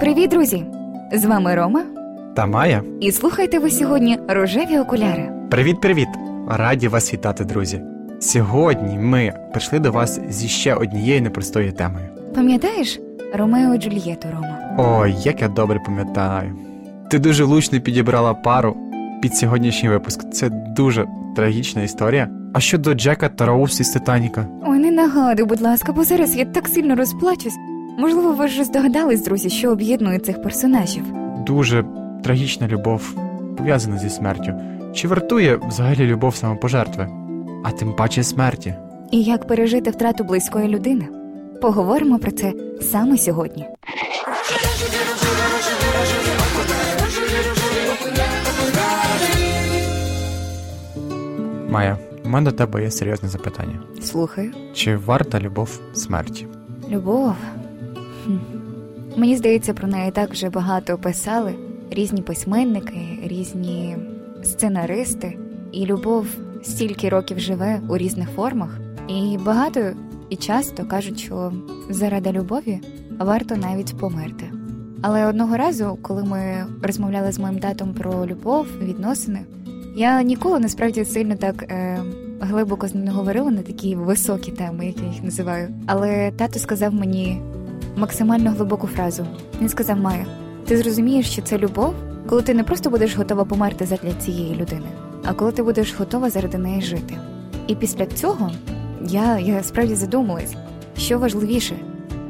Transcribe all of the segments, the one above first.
Привіт, друзі! З вами Рома. Та Майя. І слухайте ви сьогодні рожеві окуляри. Привіт-привіт! Раді вас вітати, друзі. Сьогодні ми прийшли до вас зі ще однією непростою темою. Пам'ятаєш Ромео і Джульєту, Рома? Ой, як я добре пам'ятаю. Ти дуже влучно підібрала пару під сьогоднішній випуск. Це дуже трагічна історія. А щодо Джека та Роуз із Титаніка? Ой, не нагадуй, будь ласка, бо зараз я так сильно розплачусь. Можливо, ви вже здогадались, друзі, що об'єднує цих персонажів. Дуже трагічна любов пов'язана зі смертю. Чи вартує взагалі любов самопожертви? А тим паче смерті. І як пережити втрату близької людини? Поговоримо про це саме сьогодні. Майя, у мене до тебе є серйозне запитання. Слухаю. Чи варта любов смерті? Любов. Хм. Мені здається, про неї так вже багато писали різні письменники, різні сценаристи, і любов стільки років живе у різних формах. І багато і часто кажуть, що заради любові варто навіть померти. Але одного разу, коли ми розмовляли з моїм татом про любов, відносини, я ніколи насправді сильно так е, глибоко з ним не говорила на такі високі теми, як я їх називаю. Але тато сказав мені максимально глибоку фразу. Він сказав: Майя, ти зрозумієш, що це любов, коли ти не просто будеш готова померти задля цієї людини, а коли ти будеш готова заради неї жити. І після цього я, я справді задумалась, що важливіше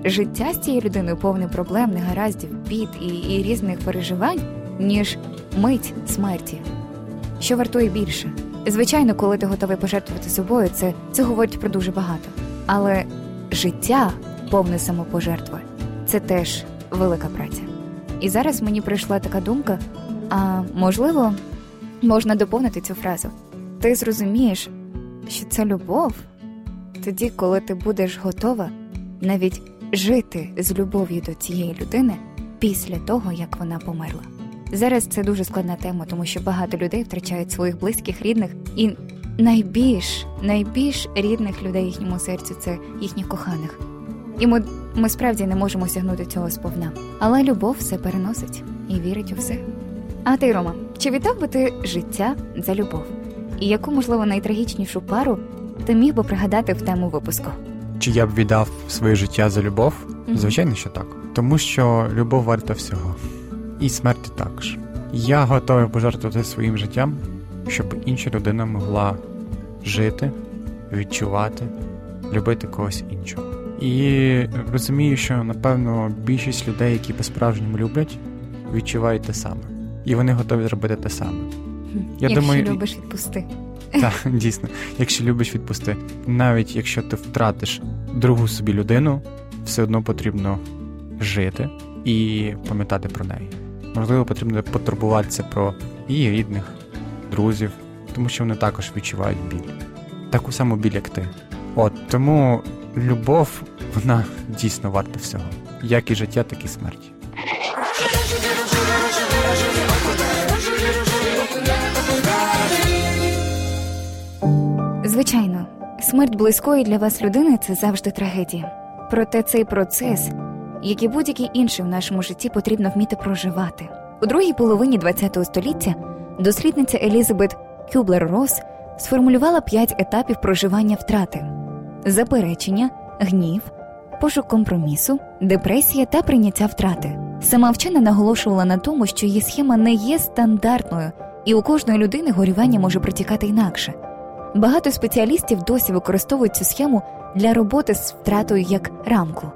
життя з цією людиною повне проблем, негараздів, бід і, і різних переживань, ніж мить смерті. Що вартує більше? Звичайно, коли ти готовий пожертвувати собою, це, це говорить про дуже багато. Але життя повне самопожертви це теж велика праця. І зараз мені прийшла така думка: а можливо, можна доповнити цю фразу. Ти зрозумієш, що це любов тоді, коли ти будеш готова навіть жити з любов'ю до цієї людини після того, як вона померла. Зараз це дуже складна тема, тому що багато людей втрачають своїх близьких, рідних, і найбільш найбільш рідних людей їхньому серцю це їхніх коханих. І ми, ми справді не можемо сягнути цього сповна. Але любов все переносить і вірить у все. А ти, Рома, чи віддав би ти життя за любов? І яку, можливо, найтрагічнішу пару ти міг би пригадати в тему випуску? Чи я б віддав своє життя за любов? Мгм. Звичайно, що так. Тому що любов варта всього. І смерті також. Я готовий пожертвувати своїм життям, щоб інша людина могла жити, відчувати, любити когось іншого. І розумію, що напевно більшість людей, які по-справжньому люблять, відчувають те саме. І вони готові зробити те саме. Я Якщо думаю, любиш відпусти. Так, дійсно. Якщо любиш відпусти, навіть якщо ти втратиш другу собі людину, все одно потрібно жити і пам'ятати про неї. Можливо, потрібно потурбуватися про її рідних, друзів, тому що вони також відчувають біль. Таку саму біль, як ти. От тому любов, вона дійсно варта всього. Як і життя, так і смерті. Звичайно, смерть близької для вас людини це завжди трагедія. Проте цей процес, як і будь-який інший в нашому житті, потрібно вміти проживати. У другій половині ХХ століття дослідниця Елізабет Кюблер Рос сформулювала п'ять етапів проживання втрати: заперечення, гнів, пошук компромісу, депресія та прийняття втрати. Сама вчена наголошувала на тому, що її схема не є стандартною, і у кожної людини горювання може протікати інакше. Багато спеціалістів досі використовують цю схему для роботи з втратою як рамку.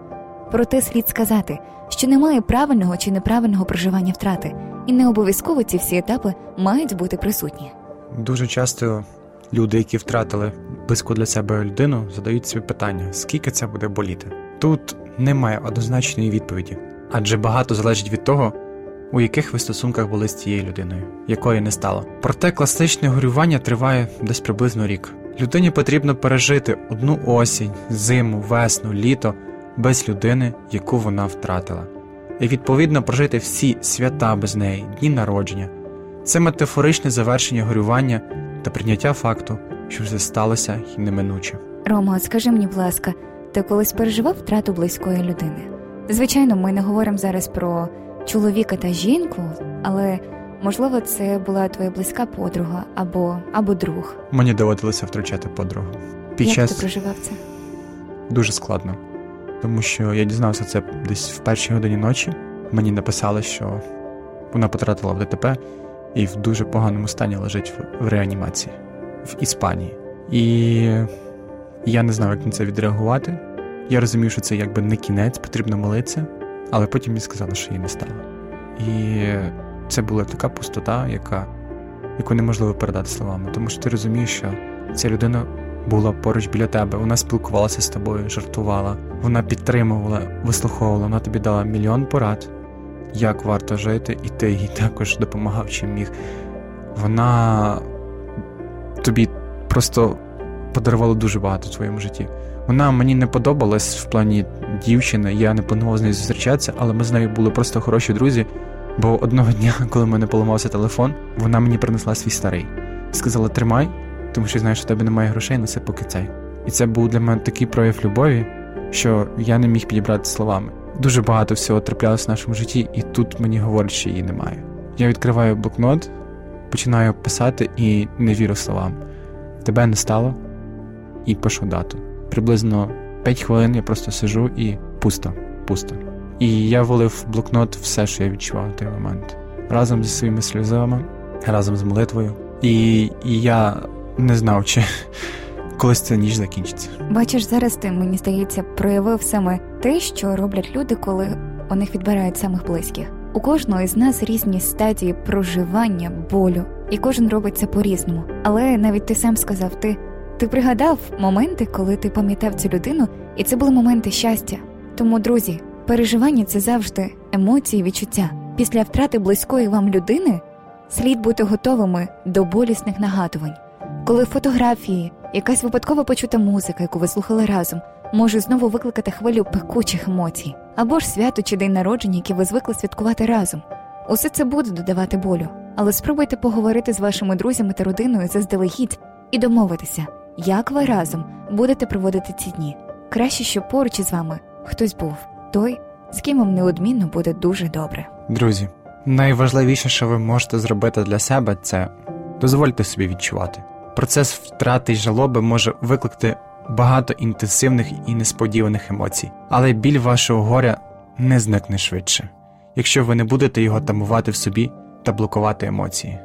Проте слід сказати, що немає правильного чи неправильного проживання втрати, і не обов'язково ці всі етапи мають бути присутні. Дуже часто люди, які втратили близьку для себе людину, задають собі питання, скільки це буде боліти. Тут немає однозначної відповіді, адже багато залежить від того, у яких ви стосунках були з цією людиною, якої не стало. Проте класичне горювання триває десь приблизно рік. Людині потрібно пережити одну осінь, зиму, весну, літо без людини, яку вона втратила, і відповідно прожити всі свята без неї, дні народження, Це метафоричне завершення горювання та прийняття факту, що вже сталося і неминуче. Рома, скажи мені, будь ласка, ти колись переживав втрату близької людини? Звичайно, ми не говоримо зараз про чоловіка та жінку, але можливо це була твоя близька подруга або або друг. Мені доводилося втрачати подругу. Під Як час ти проживав це? дуже складно, тому що я дізнався це десь в першій годині ночі. Мені написали, що вона потратила в ДТП і в дуже поганому стані лежить в, реанімації в Іспанії. І я не знав, як на це відреагувати. Я розумів, що це якби не кінець, потрібно молитися, але потім мені сказали, що її не стало. І це була така пустота, яка, яку неможливо передати словами, тому що ти розумієш, що ця людина була поруч біля тебе, вона спілкувалася з тобою, жартувала, вона підтримувала, вислуховувала, вона тобі дала мільйон порад, як варто жити, і ти їй також допомагав чим міг. Вона тобі просто подарувала дуже багато в твоєму житті. Вона мені не подобалась в плані дівчини, я не планував з нею зустрічатися, але ми з нею були просто хороші друзі. Бо одного дня, коли в мене поламався телефон, вона мені принесла свій старий сказала: тримай, тому що знаєш, що в тебе немає грошей, носи поки цей. І це був для мене такий прояв любові, що я не міг підібрати словами. Дуже багато всього траплялося в нашому житті, і тут мені говорять, що її немає. Я відкриваю блокнот, починаю писати і не вірю словам. Тебе не стало, і пишу дату. Приблизно 5 хвилин я просто сижу і пусто, пусто. І я волив в блокнот все, що я відчував в той момент, разом зі своїми сльозами, разом з молитвою. І, і я не знав, чи колись ця ніч закінчиться. Бачиш, зараз ти мені здається проявив саме те, що роблять люди, коли у них відбирають самих близьких. У кожного із нас різні стадії проживання болю, і кожен робить це по-різному. Але навіть ти сам сказав, ти ти пригадав моменти, коли ти пам'ятав цю людину, і це були моменти щастя. Тому, друзі, переживання це завжди емоції, відчуття. Після втрати близької вам людини слід бути готовими до болісних нагадувань, коли фотографії, якась випадково почута музика, яку ви слухали разом, може знову викликати хвилю пекучих емоцій, або ж свято чи день народження, які ви звикли святкувати разом. Усе це буде додавати болю, але спробуйте поговорити з вашими друзями та родиною заздалегідь і домовитися, як ви разом будете проводити ці дні. Краще, щоб поруч із вами хтось був той, з ким вам неодмінно буде дуже добре. Друзі, найважливіше, що ви можете зробити для себе, це дозвольте собі відчувати. Процес втрати й жалоби може викликати багато інтенсивних і несподіваних емоцій, але біль вашого горя не зникне швидше, якщо ви не будете його тамувати в собі та блокувати емоції.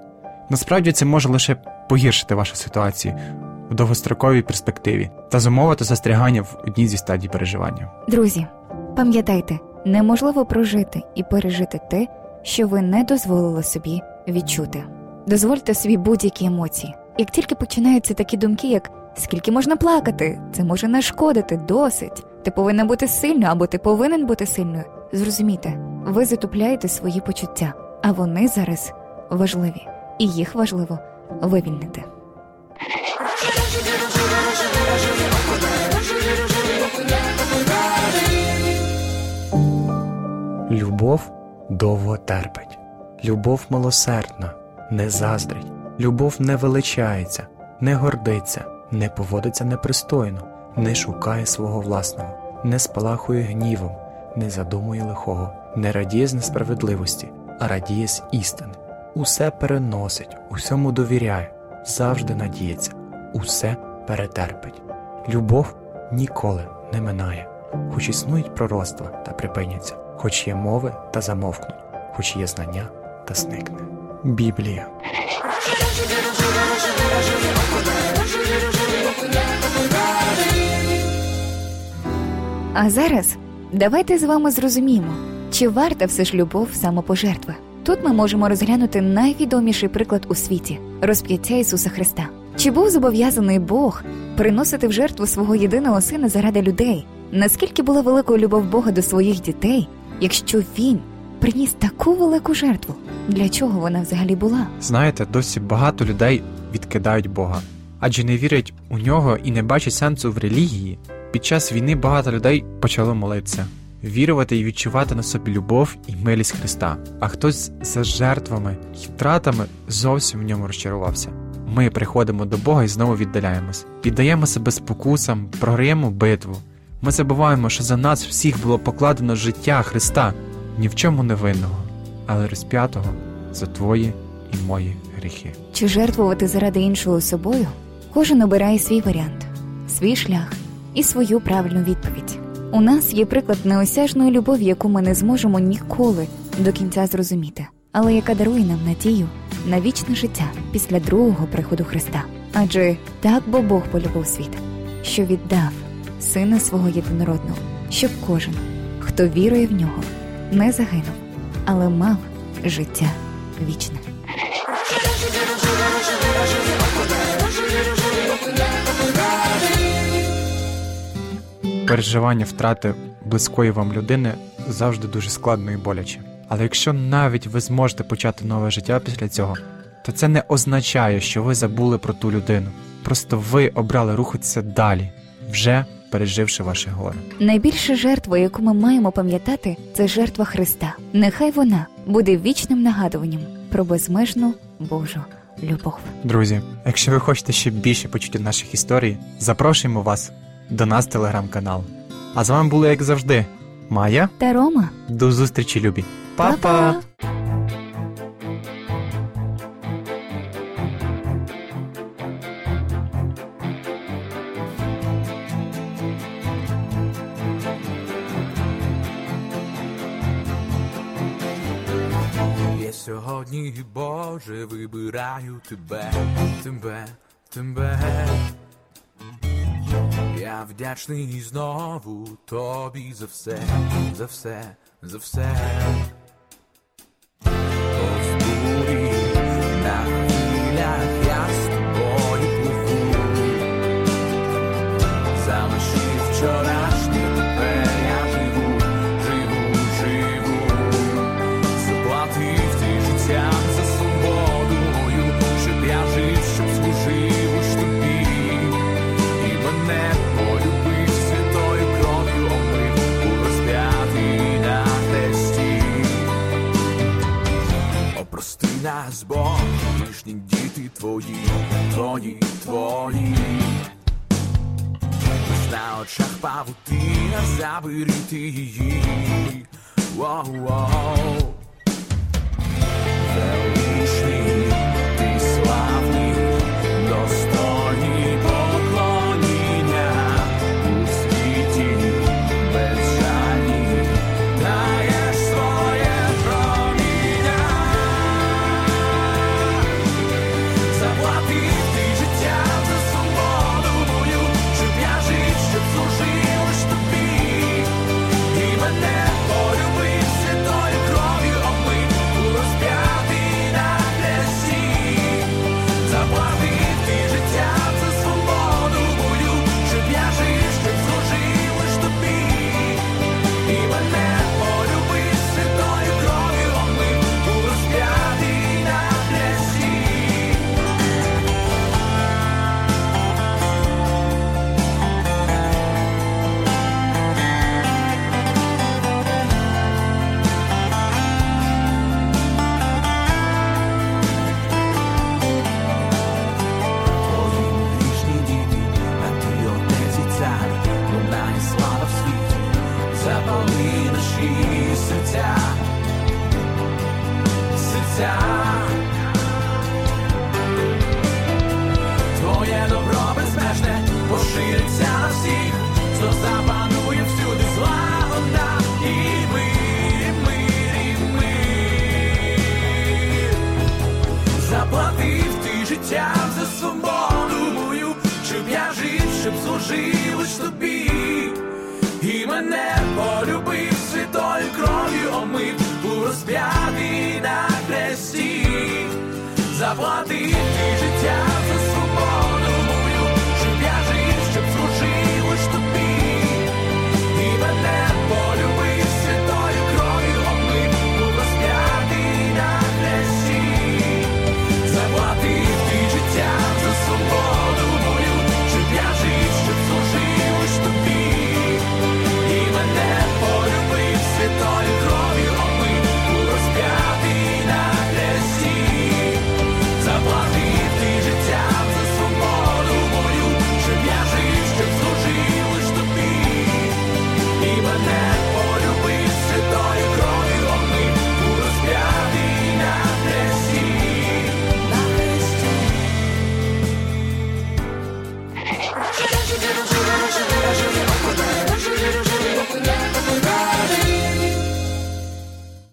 Насправді це може лише погіршити вашу ситуацію в довгостроковій перспективі та зумовити застрягання в одній зі стадій переживання. Друзі, пам'ятайте, неможливо прожити і пережити те, що ви не дозволили собі відчути. Дозвольте собі будь-які емоції. Як тільки починаються такі думки, як скільки можна плакати, це може нашкодити досить. Ти повинна бути сильною або ти повинен бути сильною. Зрозумійте, ви затупляєте свої почуття, а вони зараз важливі, і їх важливо вивільнити. Любов довго терпить, любов милосердна, не заздрить, любов не величається, не гордиться, не поводиться непристойно, не шукає свого власного, не спалахує гнівом, не задумує лихого, не радіє з несправедливості, а радіє з істини. Усе переносить, усьому довіряє, завжди надіється, усе перетерпить. Любов ніколи не минає, хоч існують пророцтва та припиняться, хоч є мови та замовкнуть, хоч є знання та зникне. Біблія. А зараз давайте з вами зрозуміємо, чи варта все ж любов самопожертви. Тут ми можемо розглянути найвідоміший приклад у світі розп'яття Ісуса Христа. Чи був зобов'язаний Бог приносити в жертву свого єдиного сина заради людей? Наскільки була великою любов Бога до своїх дітей, якщо він приніс таку велику жертву? Для чого вона взагалі була? Знаєте, досі багато людей відкидають Бога, адже не вірять у нього і не бачать сенсу в релігії. Під час війни багато людей почали молитися, вірувати і відчувати на собі любов і милість Христа, а хтось за жертвами і втратами зовсім в ньому розчарувався. Ми приходимо до Бога і знову віддаляємось, піддаємо себе спокусам, програємо битву. Ми забуваємо, що за нас всіх було покладено життя Христа, ні в чому не винного, але розп'ятого за твої і мої гріхи. Чи жертвувати заради іншого собою? Кожен обирає свій варіант, свій шлях і свою правильну відповідь. У нас є приклад неосяжної любові, яку ми не зможемо ніколи до кінця зрозуміти, але яка дарує нам надію на вічне життя після другого приходу Христа. Адже так бо Бог полюбив світ, що віддав сина свого єдинородного, щоб кожен, хто вірує в нього, не загинув, але мав життя вічне. Переживання втрати близької вам людини завжди дуже складно і боляче. Але якщо навіть ви зможете почати нове життя після цього, то це не означає, що ви забули про ту людину. Просто ви обрали рухатися далі, вже переживши ваше горе. Найбільша жертва, яку ми маємо пам'ятати, це жертва Христа. Нехай вона буде вічним нагадуванням про безмежну Божу любов. Друзі, якщо ви хочете ще більше почути наших історій, запрошуємо вас до нас телеграм-канал. А з вами були, як завжди, Майя. Та Рома. До зустрічі, любі. Па-па! Па-па! Сьогодні, Боже, вибираю тебе, тебе, тебе. Я вдячний знову тобі за все, за все, за все. Твої, твої, твої. Лиш на очах павутина, забери ти її. Воу-воу. Величний, ти славний, життям за свободу мою, щоб я жив, щоб служив лиш тобі. І мене полюбив святою кров'ю омив у розп'ятий на хресті. Заплатив